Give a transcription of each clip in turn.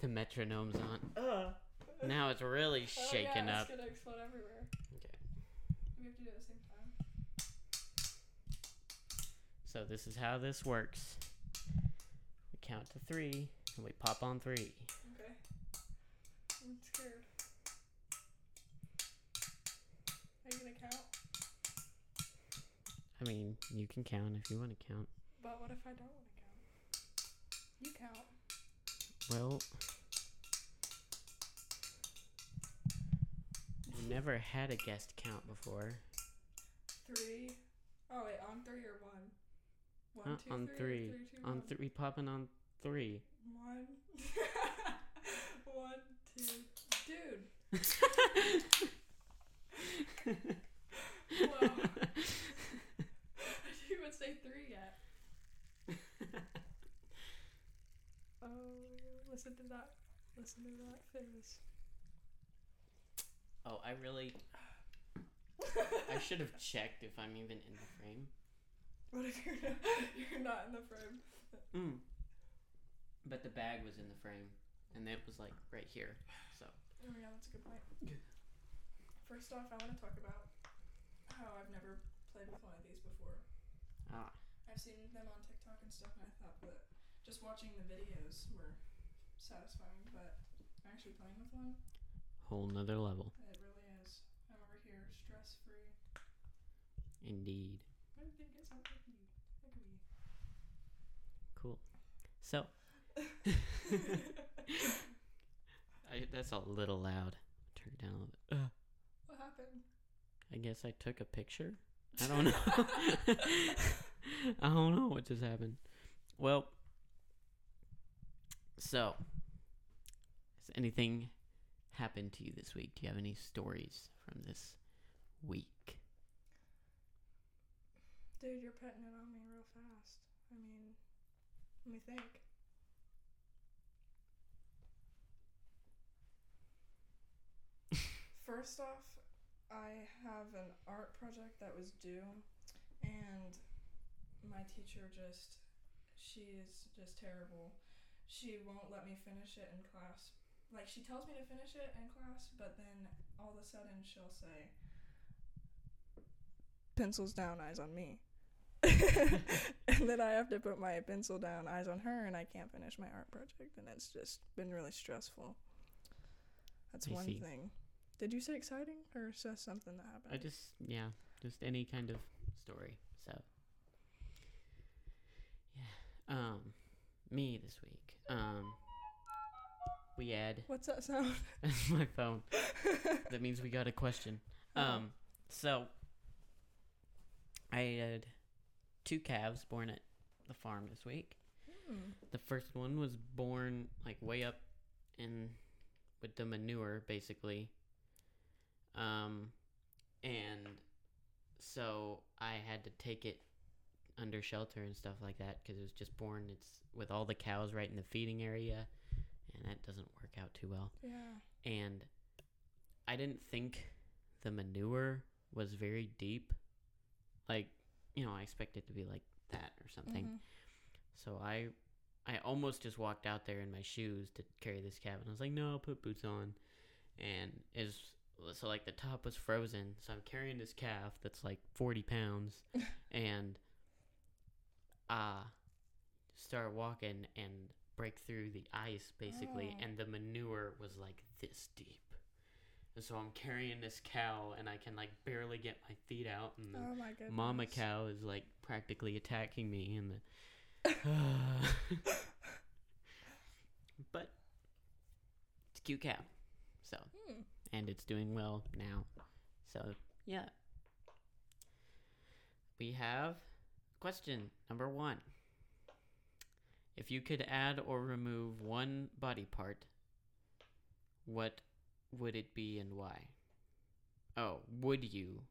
The metronome's on. Uh. Now it's really shaking Oh, yeah, up. It's gonna explode everywhere. Okay. We have to do it at the same time. So this is how this works. We count to three, and we pop on three. Okay. I'm scared. Are you gonna count? I mean, you can count if you want to count. But what if I don't want to count? You count. Well, you never had a guest count before. Three. Oh wait, on three or one? One, Uh, two, on three, three. three, two, On three, popping on three. One. one, two. Dude. Whoa. I didn't even say three yet. Oh, listen to that. Listen to that fizz. oh, I really. I should have checked if I'm even in the frame. What if you're not, you're not in the frame? Mm. But the bag was in the frame, and it was like right here. So Oh yeah, that's a good point. First off, I want to talk about how I've never played with one of these before. ah, I've seen them on TikTok and stuff, and I thought that just watching the videos were satisfying, but actually playing with one, whole nother level, it really is. I'm over here stress free. indeed. I didn't think it's you. Look at me. Cool. So I, that's a little loud. Turn it down a little bit. Uh, What happened? I guess I took a picture. I don't know. I don't know what just happened. Well, so has anything happened to you this week? Do you have any stories from this week? Dude, you're putting it on me real fast. I mean, let me think. First off, I have an art project that was due, and my teacher just, she is just terrible. She won't let me finish it in class. Like, she tells me to finish it in class, but then all of a sudden she'll say, pencils down, eyes on me. and then I have to put my pencil down, eyes on her, and I can't finish my art project, and it's just been really stressful. That's I one see. thing. Did you say exciting, or that something that happened? I just, yeah, just any kind of story. So, yeah. Um, me this week. Um, we had What's that sound? that's my phone. that means we got a question. Oh. Um, so I had two calves born at the farm this week. Hmm. The first one was born like way up in with the manure, basically. Um, and so I had to take it under shelter and stuff like that because it was just born. It's with all the cows right in the feeding area, and that doesn't work out too well. Yeah. And I didn't think the manure was very deep. Like, you know, I expected it to be like that or something. Mhm. So I I almost just walked out there in my shoes to carry this calf and I was like, no, I'll put boots on. And is so like the top was frozen, so I'm carrying this calf that's like forty pounds and uh start walking and break through the ice basically Oh. and the manure was like this deep. And so I'm carrying this cow and I can like barely get my feet out and the Oh mama cow is like practically attacking me and the but it's a cute cow so Hmm. and it's doing well now so yeah we have question number one if you could add or remove one body part what would it be and why oh would you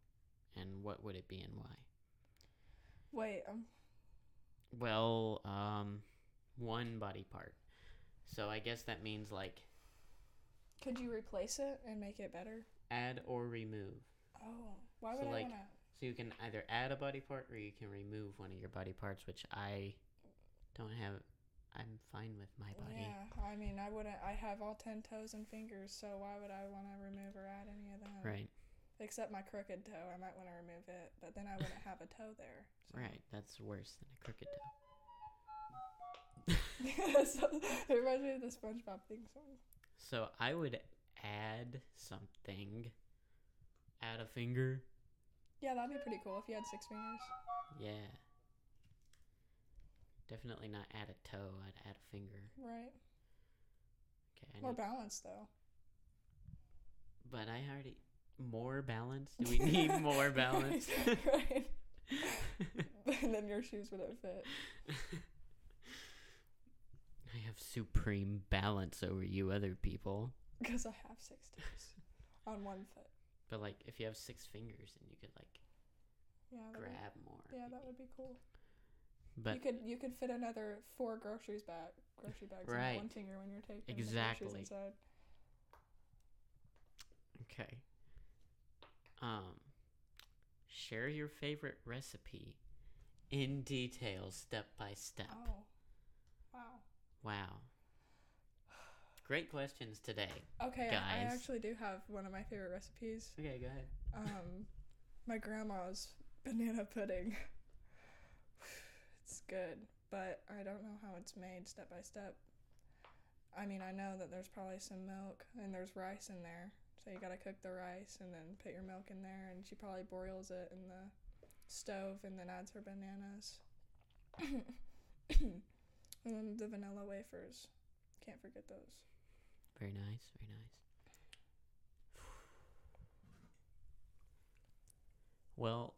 and what would it be and why Wait, um, well, um, one body part. So I guess that means like could you replace it and make it better? add or remove. Oh, why So, would I like, want to? So you can either add a body part or you can remove one of your body parts, which I don't have. I'm fine with my body. Yeah, I mean, I wouldn't. I have all ten toes and fingers, so why would I want to remove or add any of them? Right. Except my crooked toe, I might want to remove it, but then I wouldn't have a toe there. so. Right. That's worse than a crooked toe. so, it reminds me of the SpongeBob theme song. So I would add something. Add a finger. Yeah, that'd be pretty cool if you had six fingers. Yeah. Definitely not add a toe. I'd add a finger. Right. Okay. More need, balance though. but I already more balance. Do we need more balance? right. and then your shoes wouldn't fit. I have supreme balance over you other people. Because I have six toes on one foot. But like if you have six fingers then you could like Yeah. Grab more. Would, yeah, that would be cool. But you could you could fit another four groceries bag grocery bags in one finger when you're taking the Exactly. groceries inside. okay. Um share your favorite recipe in detail step by step. Oh. Wow. Wow. Great questions today. Okay, I, I actually do have one of my favorite recipes. Okay, go ahead. Um, my grandma's banana pudding. it's good, but I don't know how it's made step by step. I mean, I know that there's probably some milk and there's rice in there, so you gotta cook the rice and then put your milk in there, and she probably broils it in the stove and then adds her bananas. and then the vanilla wafers. Can't forget those. Very nice, very nice. Well,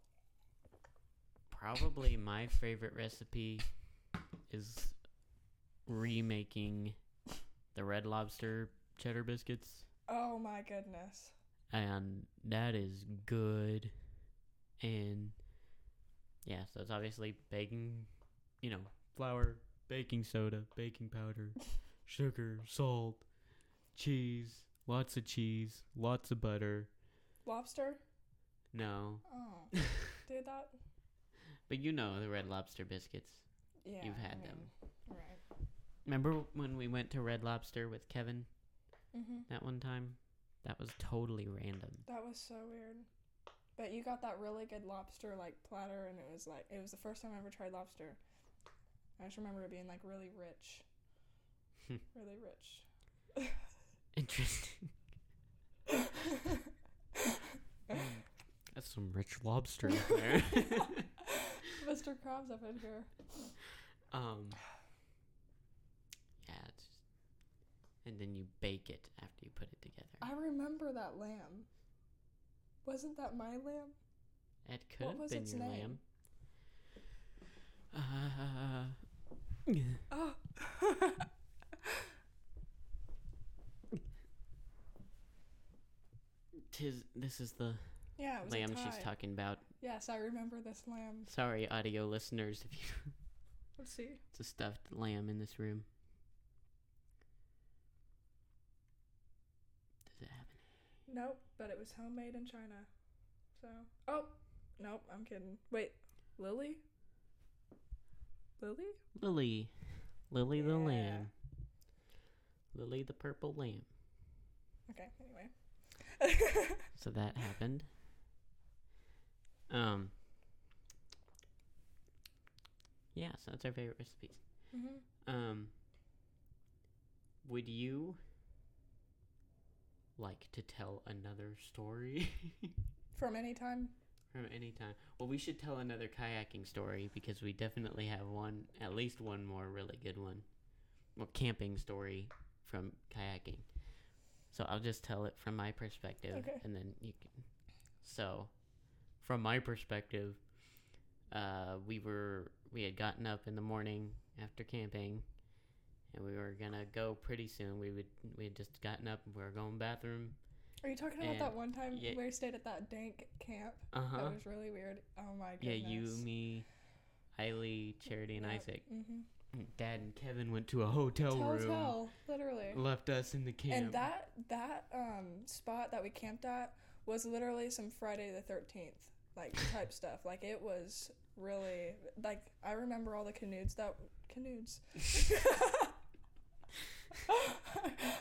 probably my favorite recipe is remaking the Red Lobster cheddar biscuits, Oh my goodness. and that is good. And yeah, so it's obviously baking, you know, flour, baking soda, baking powder, sugar, salt, cheese, lots of cheese, lots of butter. Lobster? No, Oh. Did that? but you know the Red Lobster biscuits. Yeah. You've I had mean, them. Right. Remember when we went to Red Lobster with Kevin hmm that one time? That was totally random. That was so weird. But you got that really good lobster like platter, and it was like it was the first time I ever tried lobster. I just remember it being like really rich, really rich. Interesting. That's some rich lobster there. Mr. Krabs up in here. um. Yeah, it's just, and then you bake it after you put it together. I remember that lamb. Wasn't that my lamb? It could what have was been its your name? lamb. Uh, Oh. tis this is the yeah, lamb she's talking about. Yes, I remember this lamb. Sorry, audio listeners, if you Let's see. it's a stuffed lamb in this room. Does it have any? Nope, but it was homemade in China. So, oh, nope, I'm kidding. Wait, Lily? Lily? Lily, Lily the lamb, Lily the purple lamb. Okay, anyway. So that happened. Um. Yeah, so that's our favorite recipes. hmm Um. Would you like to tell another story From any time? from any time? Well, we should tell another kayaking story because we definitely have one, at least one more really good one. Well, camping story from kayaking. So I'll just tell it from my perspective, Okay. and then you can. So, from my perspective, uh, we were we had gotten up in the morning after camping, and we were gonna go pretty soon. We would we had just gotten up and we were going bathroom. Are you talking about that one time yeah. where we stayed at that dank camp? Uh huh. That was really weird. Oh my goodness. Yeah, you, me, Hailey, Charity, and Isaac. Mm-hmm. Dad and Kevin went to a hotel room, Hotel, literally. left us in the camp. And that that um spot that we camped at was literally some Friday the Thirteenth like type stuff. Like it was really like I remember all the canoes that canoes.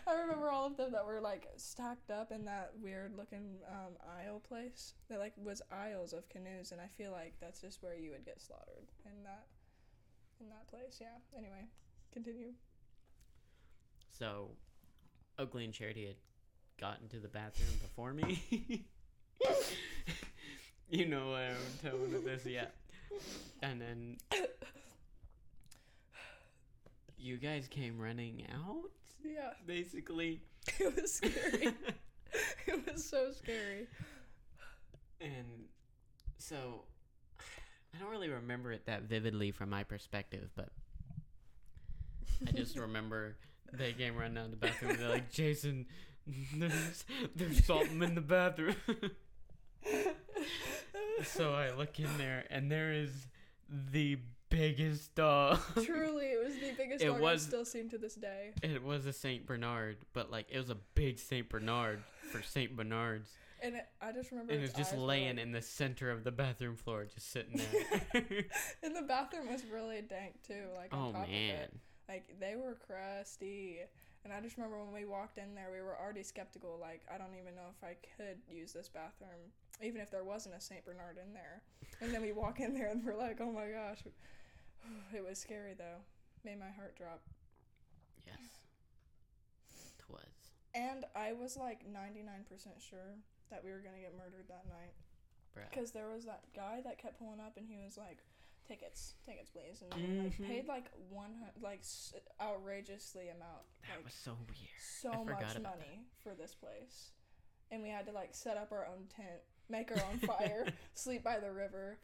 I remember all of them that were like stacked up in that weird looking um, aisle place. That like was aisles of canoes, and I feel like that's just where you would get slaughtered in that in that place. Yeah. Anyway, continue. So, Oakley and Charity had gotten to the bathroom before me. you know what I'm telling with this, yeah. And then you guys came running out, Yeah. basically. It was scary. it was so scary. And so I don't really remember it that vividly from my perspective, but I just remember they came running down the bathroom and they're like, Jason, there's, there's something in the bathroom. so I look in there and there is the biggest dog. Truly, it was the biggest It dog was- I've still seen to this day. It was a Saint Bernard, but like it was a big Saint Bernard for Saint Bernards. And it, I just remember And it was just laying like- in the center of the bathroom floor, just sitting there. and the bathroom was really dank too. Like on oh top of man. it, like they were crusty. And I just remember when we walked in there, we were already skeptical. Like I don't even know if I could use this bathroom, even if there wasn't a Saint Bernard in there. And then we walk in there and we're like, oh my gosh, it was scary though. Made my heart drop. Yes. Twas. And I was like 99% sure that we were to get murdered that night. Because there was that guy that kept pulling up and he was like, tickets, tickets, please. And he like, paid like one, like s- outrageously amount. That like, was so weird. so much money for this place. And we had to like set up our own tent, make our own fire, sleep by the river,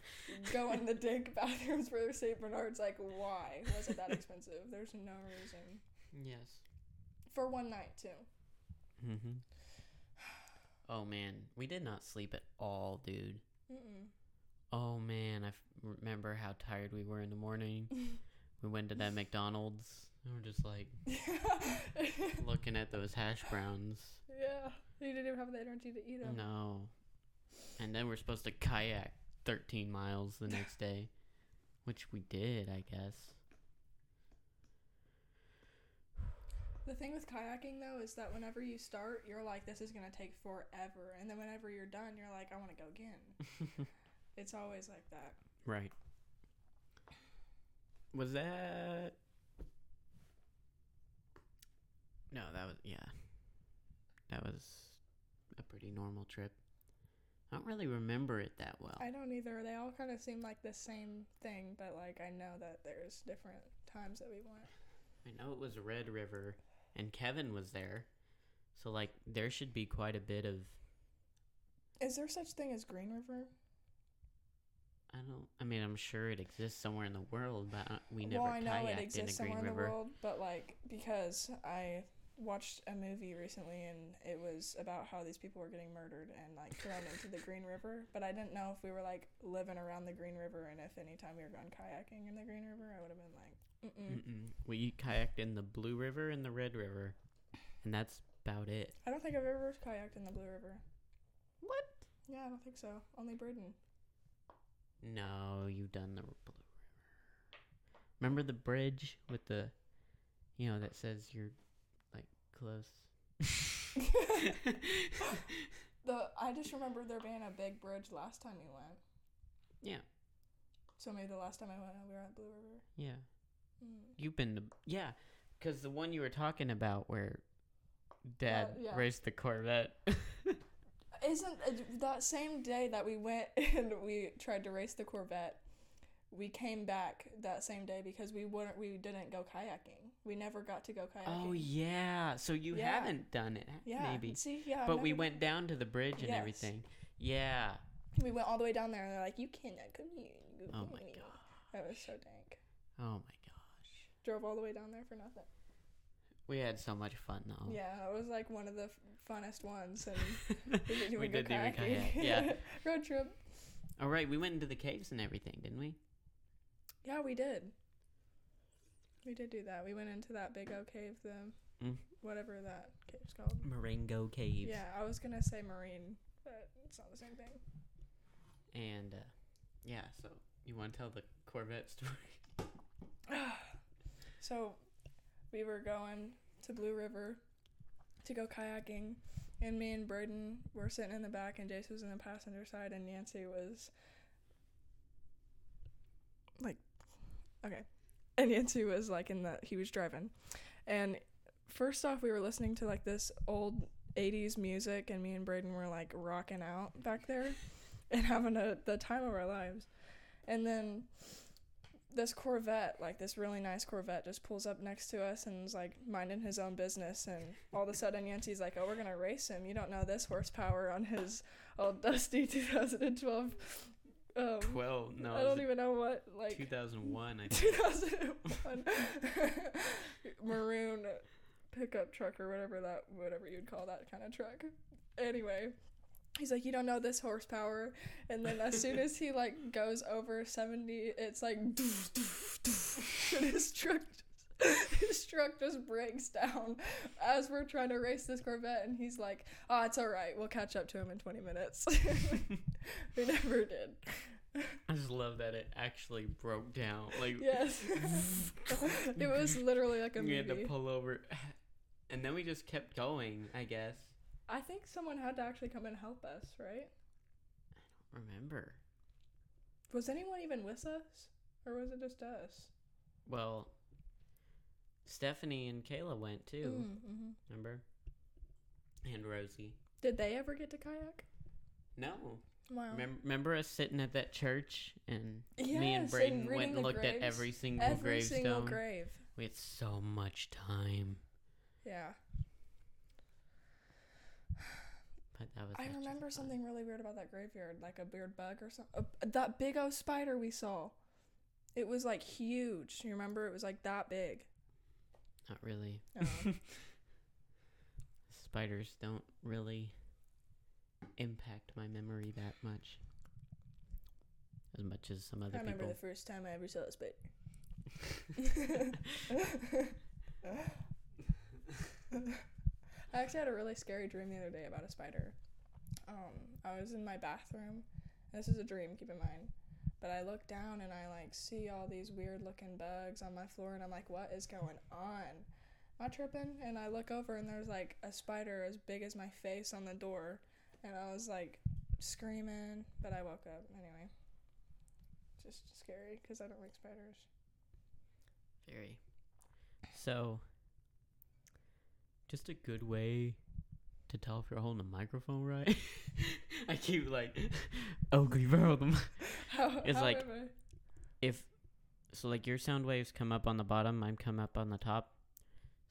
go in the dank bathrooms for the St. Bernard's. Like, why was it that expensive? There's no reason. Yes. For one night, too. Mm-hmm. Oh man, we did not sleep at all, dude. Mm-mm. Oh man, I f- remember how tired we were in the morning. we went to that McDonald's. And we're just like looking at those hash browns. yeah, you didn't even have the energy to eat them. No. And then we're supposed to kayak 13 miles the next day, which we did, I guess. The thing with kayaking though is that whenever you start, you're like, this is gonna take forever, and then whenever you're done, you're like, I want to go again. it's always like that. Right. Was that? No, that was yeah. That was a pretty normal trip. I don't really remember it that well. I don't either. They all kind of seem like the same thing, but like I know that there's different times that we went. I know it was Red River, and Kevin was there, so like there should be quite a bit of. Is there such thing as Green River? I don't. I mean, I'm sure it exists somewhere in the world, but uh, we never well, I know it kayaked in a exists somewhere in the River. world, but like because I watched a movie recently and it was about how these people were getting murdered and like thrown into the Green River, but I didn't know if we were like living around the Green River and if anytime we were going kayaking in the Green River, I would have been like, Mm-mm. Mm-mm. We kayaked in the Blue River and the Red River, and that's about it. I don't think I've ever kayaked in the Blue River. What? Yeah, I don't think so. Only Braden. No, you've done the Blue River. Remember the bridge with the, you know, that says you're like close. The I just remember there being a big bridge last time we went. Yeah. So maybe the last time I went, we were at Blue River. yeah. You've been to yeah, because the one you were talking about where Dad Uh, yeah. raced the Corvette. Isn't uh, that same day that we went and we tried to race the Corvette? We came back that same day because we wouldn't. We didn't go kayaking. We never got to go kayaking. oh yeah, so you Yeah. haven't done it, yeah. maybe. See, yeah. I've But we never- went down to the bridge and Yes. everything. Yeah. We went all the way down there, and they're like, "You cannot come here." You Oh my here." god. That was so dank. Oh my. Drove all the way down there for nothing. We had so much fun though. Yeah, it was like one of the f- funnest ones, and we didn't even we go did kayaking. kayak. Yeah. road trip. All right, we went into the caves and everything, didn't we? Yeah, we did. We did do that. We went into that big oak cave, the Mm. whatever that cave's called. Marengo Cave. Yeah, I was gonna say marine, but it's not the same thing. And uh, yeah, so you want to tell the Corvette story? so we were going to Blue River to go kayaking, and me and Braden were sitting in the back, and Jace was in the passenger side, and Nancy was like, okay, and Nancy was like in the he was driving, and first off we were listening to like this old 80s music and me and Braden were like rocking out back there and having a the time of our lives. And then this Corvette, like this really nice Corvette just pulls up next to us and is like minding his own business and all of a sudden Yancey's like, "Oh, we're going to race him. You don't know this horsepower on his old dusty 2012 um, 12. No, I don't even know what like 2001. I think. 2001 maroon pickup truck or whatever that whatever you'd call that kind of truck. Anyway, he's like, you don't know this horsepower, and then as soon as he like goes over 70, it's like, and his truck. His truck just breaks down as we're trying to race this Corvette, and he's like, "Oh, it's all right. We'll catch up to him in 20 minutes." we never did. I just love that it actually broke down. Like, Yes. it was literally like a we had to pull over, and then we just kept going. I guess. I think someone had to actually come and help us, right? I don't remember? Was anyone even with us? Or was it just us? Well, Stephanie and Kayla went too. Mm-hmm. Remember? And Rosie. Did they ever get to kayak? No. Wow. Remember, remember us sitting at that church and me Yes, and and Braden went and looked at every single Every gravestone. single grave. we had so much time, Yeah. But that was. I actually remember fun. something really weird about that graveyard, like a weird bug or something. Uh, that big O spider we saw. It was like huge. You remember? It was like that big. Not really. Um, Spiders don't really impact my memory that much, as much as some other I remember people. the first time I ever saw a spider. I actually had a really scary dream the other day about a spider. Um, I was in my bathroom. This is a dream, keep in mind. But I look down and I like see all these weird looking bugs on my floor, and I'm like, what is going on? Am I tripping? And I look over and there's like a spider as big as my face on the door, and I was like screaming, but I woke up anyway. Just scary because I don't like spiders. Very. So, just a good way to tell if you're holding a microphone right. I keep like, oh, you them? How, It's how like- If so, like your sound waves come up on the bottom, mine come up on the top.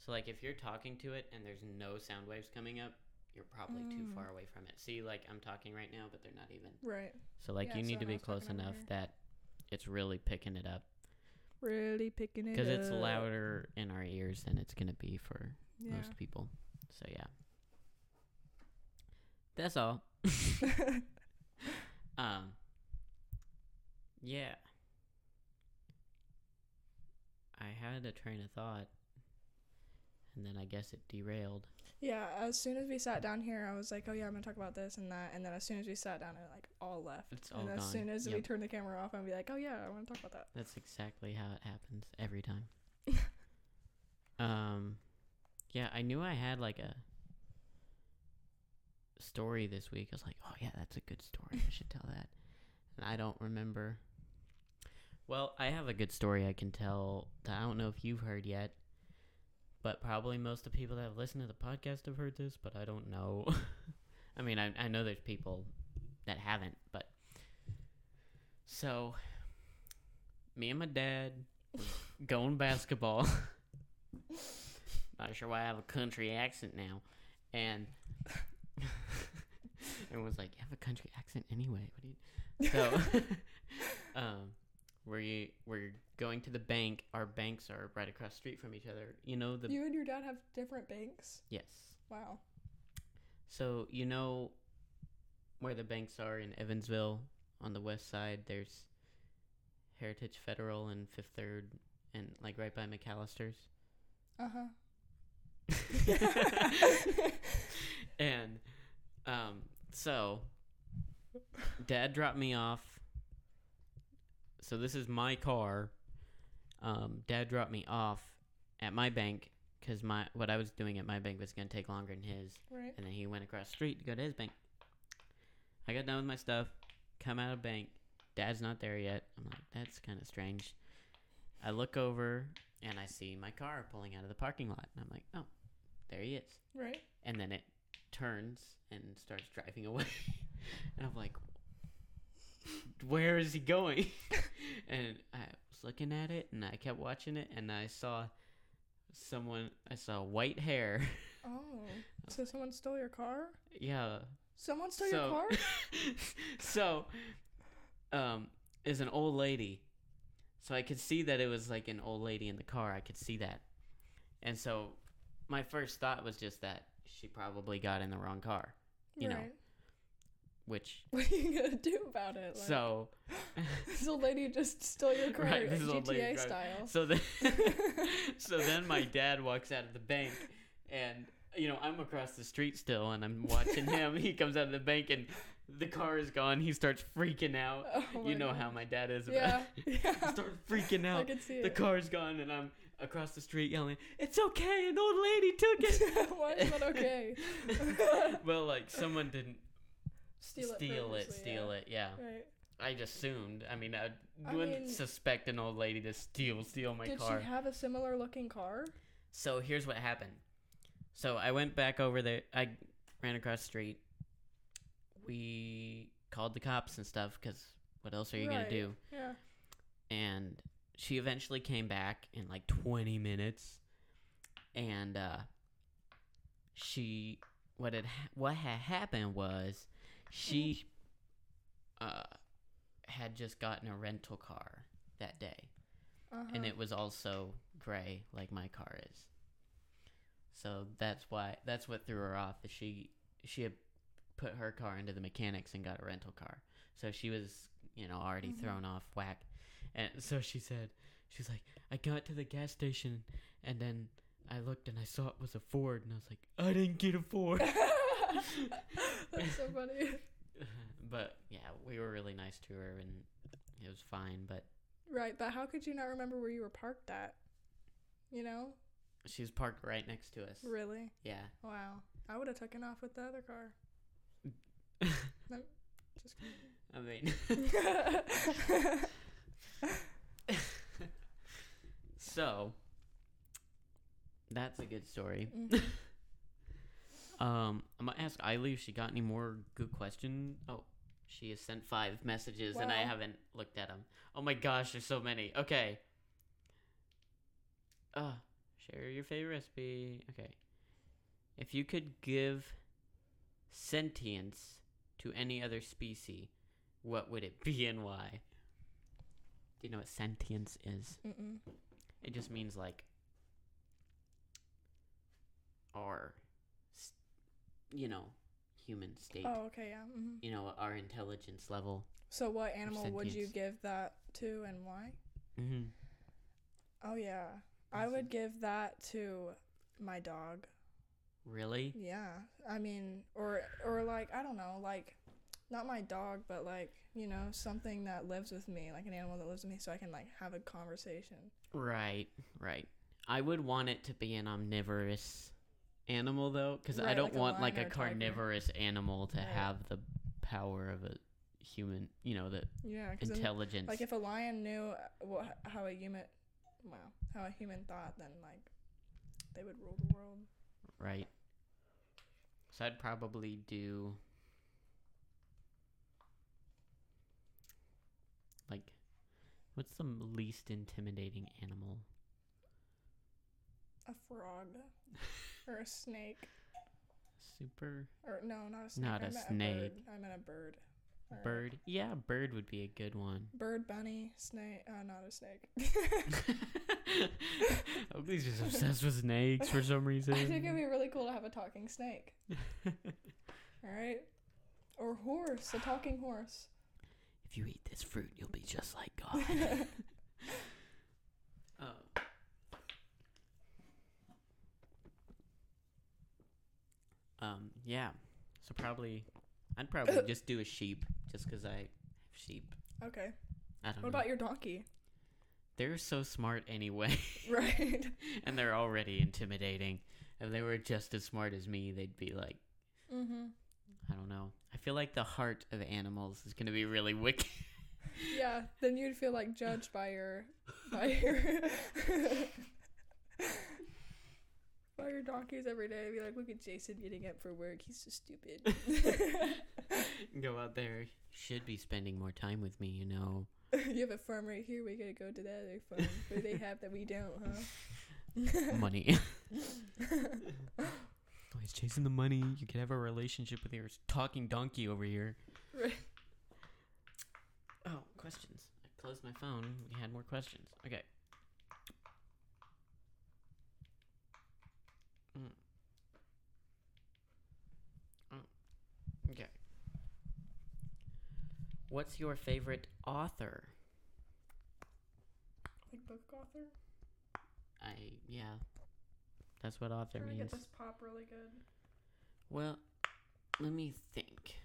So, like if you're talking to it and there's no sound waves coming up, you're probably too Mm. far away from it. See, like I'm talking right now, but they're not even. right. So, like Yeah, you so need to be close enough that it's really picking it up Really picking it because it's louder in our ears than it's gonna be for Yeah. most people. So yeah. That's all. um Yeah. I had a train of thought and then I guess it derailed. yeah. As soon as we sat down here, I was like, "Oh yeah, I'm gonna talk about this and that." And then as soon as we sat down, it like all left. It's all and as soon as we Yep. turned the camera off, I'd be like, "Oh yeah, I want to talk about that." That's exactly how it happens every time. um yeah, I knew I had like a story this week. I was like, "Oh yeah, that's a good story. I should tell that." And I don't remember. Well, I have a good story I can tell that I don't know if you've heard yet. But probably most of the people that have listened to the podcast have heard this, but I don't know. I mean, I I know there's people that haven't, but so me and my dad going basketball. Not sure why I have a country accent now, and everyone's like, "You have a country accent anyway." What do you? So, um, we we're going to the bank. Our banks are right across the street from each other. You know the you and your dad have different banks. yes. Wow. So you know where the banks are in Evansville on the west side. There's Heritage Federal and Fifth Third, and like right by McAlister's. Uh huh. and um, so Dad dropped me off. So this is my car. Um, Dad dropped me off at my bank because my what I was doing at my bank was gonna take longer than his, Right. and then he went across the street to go to his bank. I got done with my stuff, come out of bank. Dad's not there yet. I'm like, that's kind of strange. I look over and I see my car pulling out of the parking lot, and I'm like, oh, there he is. Right. And then it turns and starts driving away, and I'm like, where is he going? and I was looking at it, and I kept watching it, and I saw someone. I saw white hair. Oh. So someone stole your car? yeah, Someone stole so, your car? so, um, is an old lady. So I could see that it was like an old lady in the car. I could see that, and so my first thought was just that she probably got in the wrong car, you know, which What are you gonna do about it? Like, so this old lady just stole your car Right, this old lady GTA style. so then so then my dad walks out of the bank and you know i'm across the street still and i'm watching him he comes out of the bank and the car is gone he starts freaking out Oh you know God. how my dad is about Yeah. he Yeah. starts freaking I out can see it. the car's gone and i'm across the street yelling it's okay an old lady took it Why is that okay? well like someone didn't steal it. steal it steal yeah. it yeah Right. i just assumed i mean i, I wouldn't mean- suspect an old lady to steal steal my Did car Did she have a similar looking car? So here's what happened. So I went back over there. I ran across the street. We called the cops and stuff because what else are you Right. gonna do? Yeah. And she eventually came back in like 20 minutes, and uh, she what had what had happened was she uh had just gotten a rental car that day Uh-huh. and it was also gray like my car is. So that's why that's what threw her off. Is she she had put her car into the mechanics and got a rental car. So she was, you know, already Mhm. thrown off whack. And so she said she's like, I got to the gas station and then I looked and I saw it was a Ford and I was like, I didn't get a Ford. That's so funny. but yeah, we were really nice to her and it was fine, but Right, but how could you not remember where you were parked at? You know? she was parked right next to us. Really? Yeah. Wow. I would have taken off with the other car. No, just I mean. So that's a good story. Mhm. Um, I'm gonna ask Eiley if she got any more good questions. Oh, she has sent five messages and I haven't looked at them. Oh my gosh, there's so many. Okay. Uh, share your favorite recipe. Okay. If you could give sentience to any other species, what would it be and why? Do you know what sentience is? Mm-mm. It just means like our, you know, human state. Oh, okay, yeah. hmm You know, our intelligence level. So, what animal would you give that to and why? Mm-hmm. Oh, yeah. I would give that to my dog. Really? Yeah. I mean, or, or like, I don't know, like, not my dog, but like, you know, something that lives with me, like an animal that lives with me, so I can like have a conversation. Right, right. I would want it to be an omnivorous animal though, because I don't like want like a or a tiger. carnivorous animal to Right. have the power of a human. You know, the Yeah, intelligence. like if a lion knew uh, what how a human, wow, how a human thought, then like they would rule the world. Right. So I'd probably do like what's the least intimidating animal? A frog or a snake Super or no, not a snake. Not I a snake. bird. I meant a bird. Bird. Yeah, bird would be a good one. Bird, bunny, snake. Uh, not a snake. Oakley's just obsessed with snakes for some reason. I think it'd be really cool to have a talking snake. All right, or horse, a talking horse. if you eat this fruit, you'll be just like God. oh. Um. Yeah. So probably, I'd probably just do a sheep, just 'cause I have sheep. Okay. I don't What know. about your donkey? they're so smart anyway, right. and they're already intimidating. If they were just as smart as me, they'd be like, Mm-hmm. I don't know. I feel like the heart of animals is gonna be really wicked. Yeah, then you'd feel like judged by your by your your donkeys every day. I'd Be like, look at Jason getting up for work. He's so stupid. Go out there. Should be spending more time with me, you know. you have a farm right here. We gotta go to that other farm. What do they have that we don't, huh? Money. Oh, he's chasing the money. You can have a relationship with your talking donkey over here. Right. Oh, questions. I closed my phone. We had more questions. Okay. Okay. What's your favorite author? Like book author. I yeah. That's what author Trying to means. get this pop really good. Well, let me think.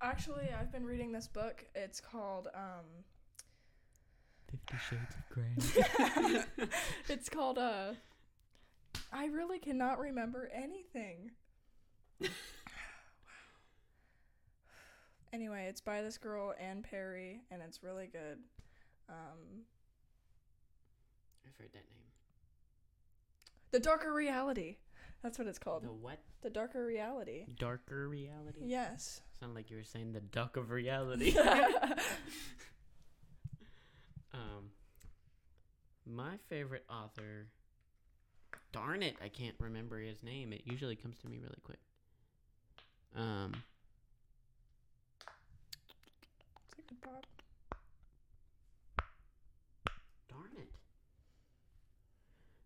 Actually, I've been reading this book. It's called um Fifty Shades of Grey. it's called uh I really cannot remember anything. anyway, it's by this girl Anne Perry and it's really good. Um I've heard that name. The Darker Reality. That's what it's called. The what? The Darker Reality. Darker reality? Yes. Sound like you were saying the duck of reality. um, my favorite author. Darn it, I can't remember his name. It usually comes to me really quick. Um, It's like a pop. darn it.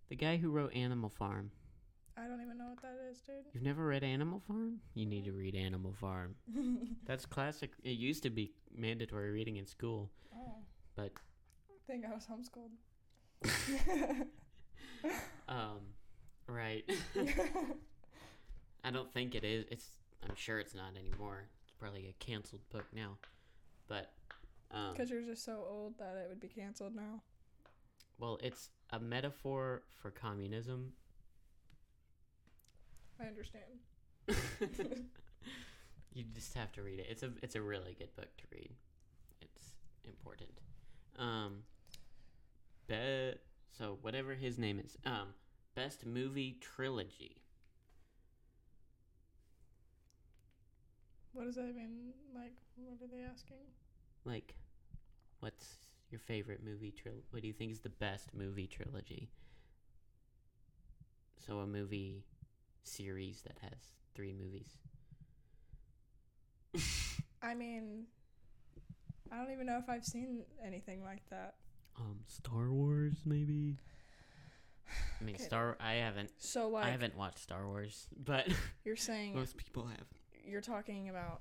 The guy who wrote Animal Farm. I don't even know what that is, dude. You've never read Animal Farm? You need to read Animal Farm. That's classic. It used to be mandatory reading in school. oh. But- think I was homeschooled. Um, right. I don't think it is. It's. I'm sure it's not anymore. It's probably a canceled book now. But, um, Because you're just so old that it would be canceled now. well, it's a metaphor for communism. I understand. you just have to read it. It's a. It's a really good book to read. It's important. Um. Be- so whatever his name is. Um. Best movie trilogy. What does that mean? Like, what are they asking? Like, what's your favorite movie trilogy? What do you think is the best movie trilogy? So a movie series that has three movies. I mean, I don't even know if I've seen anything like that. um, Star Wars maybe. I mean, Okay. Star. I haven't. So, like, I haven't watched Star Wars, but you're saying most people have. You're talking about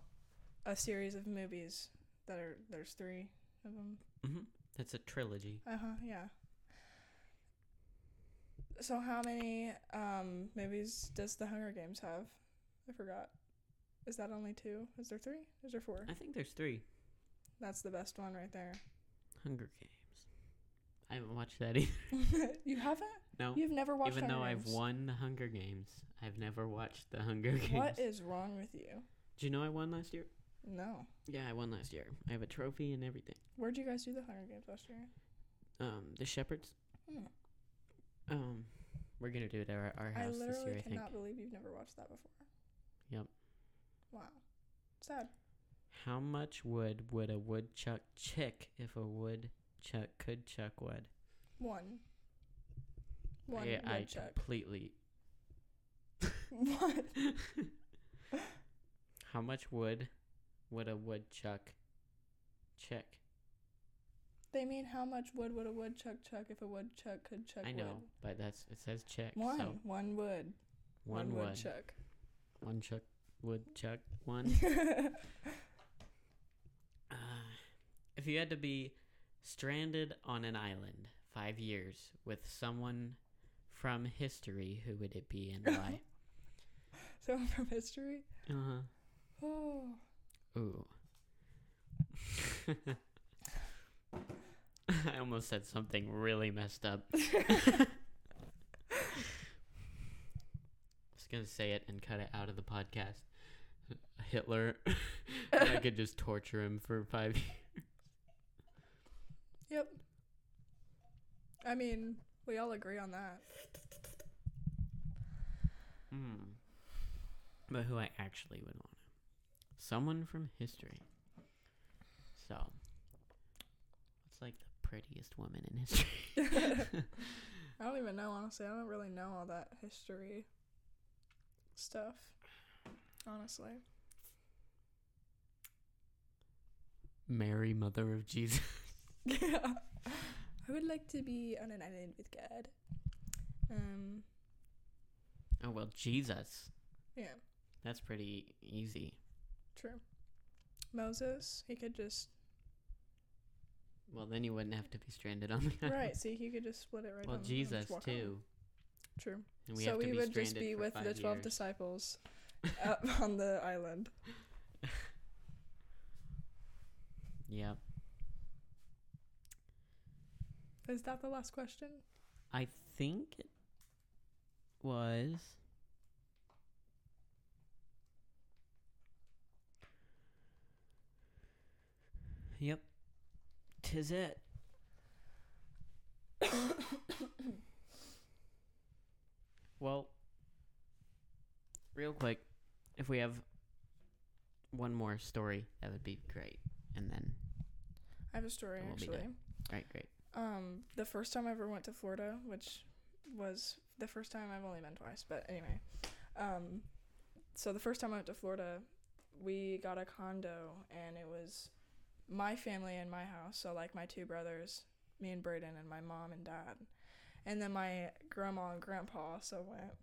a series of movies that are there's three of them. hmm That's a trilogy. Uh huh. Yeah. So how many um movies does The Hunger Games have? I forgot. Is that only two? Is there three? Is there four? I think there's three. That's the best one right there. Hunger Games. I haven't watched that either. you haven't? No. You've never watched Even though Hunger I've won the Hunger Games, I've never watched the Hunger Games. What is wrong with you? Do you know I won last year? No. Yeah, I won last year. I have a trophy and everything. Where'd you guys do the Hunger Games last year? Um, the Shepherds. Hmm. Um, we're gonna do it at our, our house this literally year. I think. cannot believe you've never watched that before. Yep. Wow. Sad. How much wood would a woodchuck chick if a woodchuck could chuck wood? One. One I, I completely. what? How much wood would a woodchuck chick? They mean how much wood would a woodchuck chuck if a woodchuck could chuck I know, wood? but that's it says chick. One. So One wood. one, wood. woodchuck. One chuck. Woodchuck. One. Uh, if you had to be stranded on an island five years with someone from history, who would it be and why? so from history. uh huh. Oh. Ooh. I almost said something really messed up. I was gonna say it and cut it out of the podcast. Hitler. and I could just torture him for five years. Yep. I mean, we all agree on that. Hmm. But who I actually would want. Someone from history. So. What's like the prettiest woman in history? I don't even know, honestly. I don't really know all that history stuff. Honestly. Mary, mother of Jesus. Yeah. I would like to be on an island with God. Um, Oh well, Jesus. yeah, That's pretty easy. true. Moses, he could just Well, then you wouldn't have to be stranded on the island. right. See, he could just split it right. Well, down the middle and Jesus too. home. True. And we so have to we would just be with the twelve years. disciples up on the island. Yeah. Is that the last question? I think it was. Yep. Tis it. well, real quick, if we have one more story, that would be great. And then, I have a story actually. done. right, great. Um, the first time I ever went to Florida, which was the first time I've only been twice, but anyway. Um, so the first time I went to Florida, we got a condo and it was my family and my house. So like my two brothers, me and Braden, and my mom and dad. And then my grandma and grandpa also went.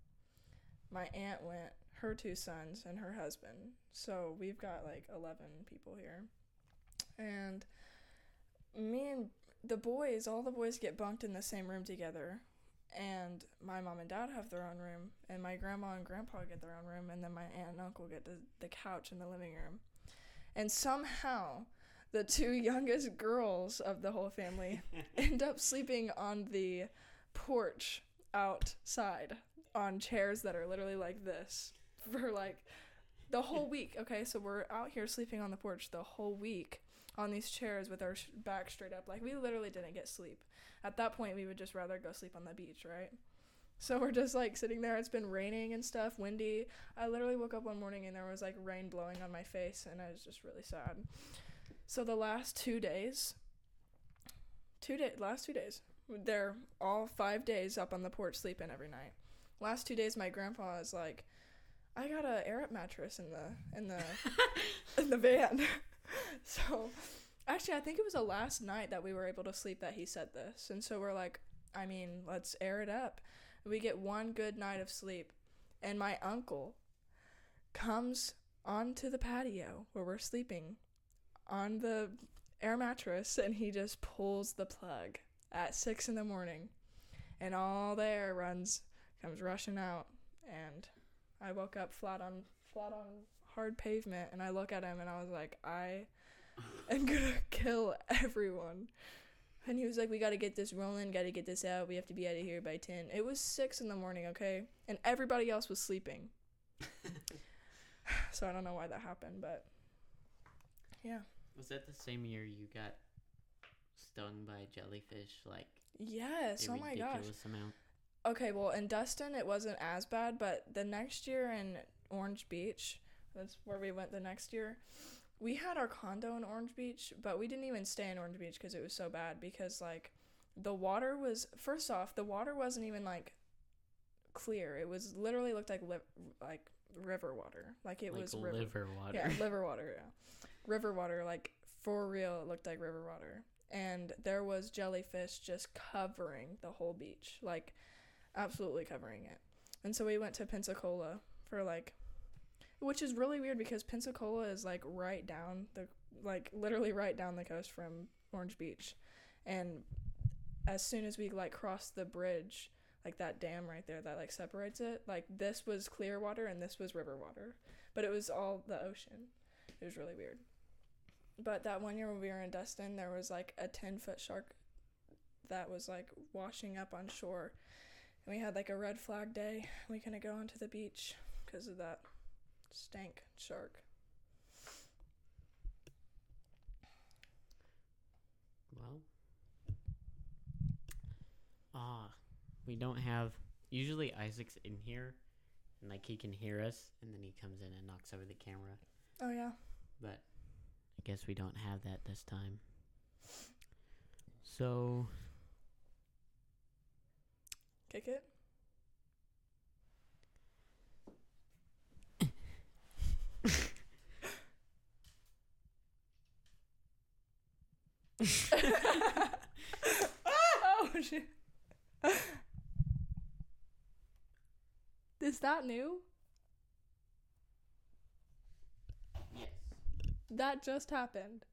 My aunt went, her two sons and her husband. So we've got like 11 people here. And me and the boys, all the boys get bunked in the same room together. And my mom and dad have their own room, and my grandma and grandpa get their own room, and then my aunt and uncle get the, the couch in the living room. And somehow, the two youngest girls of the whole family end up sleeping on the porch outside on chairs that are literally like this for like the whole week. Okay, so we're out here sleeping on the porch the whole week on these chairs with our sh- back straight up. Like we literally didn't get sleep. At that point, we would just rather go sleep on the beach, right? So we're just like sitting there. It's been raining and stuff, windy. I literally woke up one morning and there was like rain blowing on my face, and I was just really sad. So the last two days, two day, last two days, they're all five days up on the porch sleeping every night. Last two days, my grandpa is like, I got a air up mattress in the in the in the van. so actually I think it was the last night that we were able to sleep that he said this. And so we're like, I mean, let's air it up. We get one good night of sleep. And my uncle comes onto the patio where we're sleeping on the air mattress and he just pulls the plug at six in the morning and all the air runs comes rushing out and I woke up flat on flat on hard pavement and I look at him and I was like, I am gonna kill everyone. And he was like, We gotta get this rolling, gotta get this out, we have to be out of here by ten. It was six in the morning, okay? And everybody else was sleeping. so I don't know why that happened, but yeah. Was that the same year you got stung by jellyfish? Like Yes, oh my gosh. ridiculous amount. Okay, well, in Destin, it wasn't as bad, but the next year in Orange Beach, that's where we went the next year, we had our condo in Orange Beach, but we didn't even stay in Orange Beach because it was so bad. Because, like, the water was, first off, the water wasn't even, like, clear. It was literally looked like, li- like, river water. Like, it like was river. liver water. Yeah, liver water, yeah. River water, like for real, it looked like river water. And there was jellyfish just covering the whole beach, like absolutely covering it. And so we went to Pensacola for like, which is really weird because Pensacola is like right down the, like literally right down the coast from Orange Beach. And as soon as we like crossed the bridge, like that dam right there that like separates it, like this was clear water and this was river water. But it was all the ocean. It was really weird. But that one year when we were in Destin, there was like a 10 foot shark that was like washing up on shore. And we had like a red flag day. We couldn't go onto the beach because of that stank shark. Well, ah, we don't have. Usually Isaac's in here, and like he can hear us, and then he comes in and knocks over the camera. Oh yeah. But I guess we don't have that this time. So Kick it. oh shit. Is that new? yes, That just happened.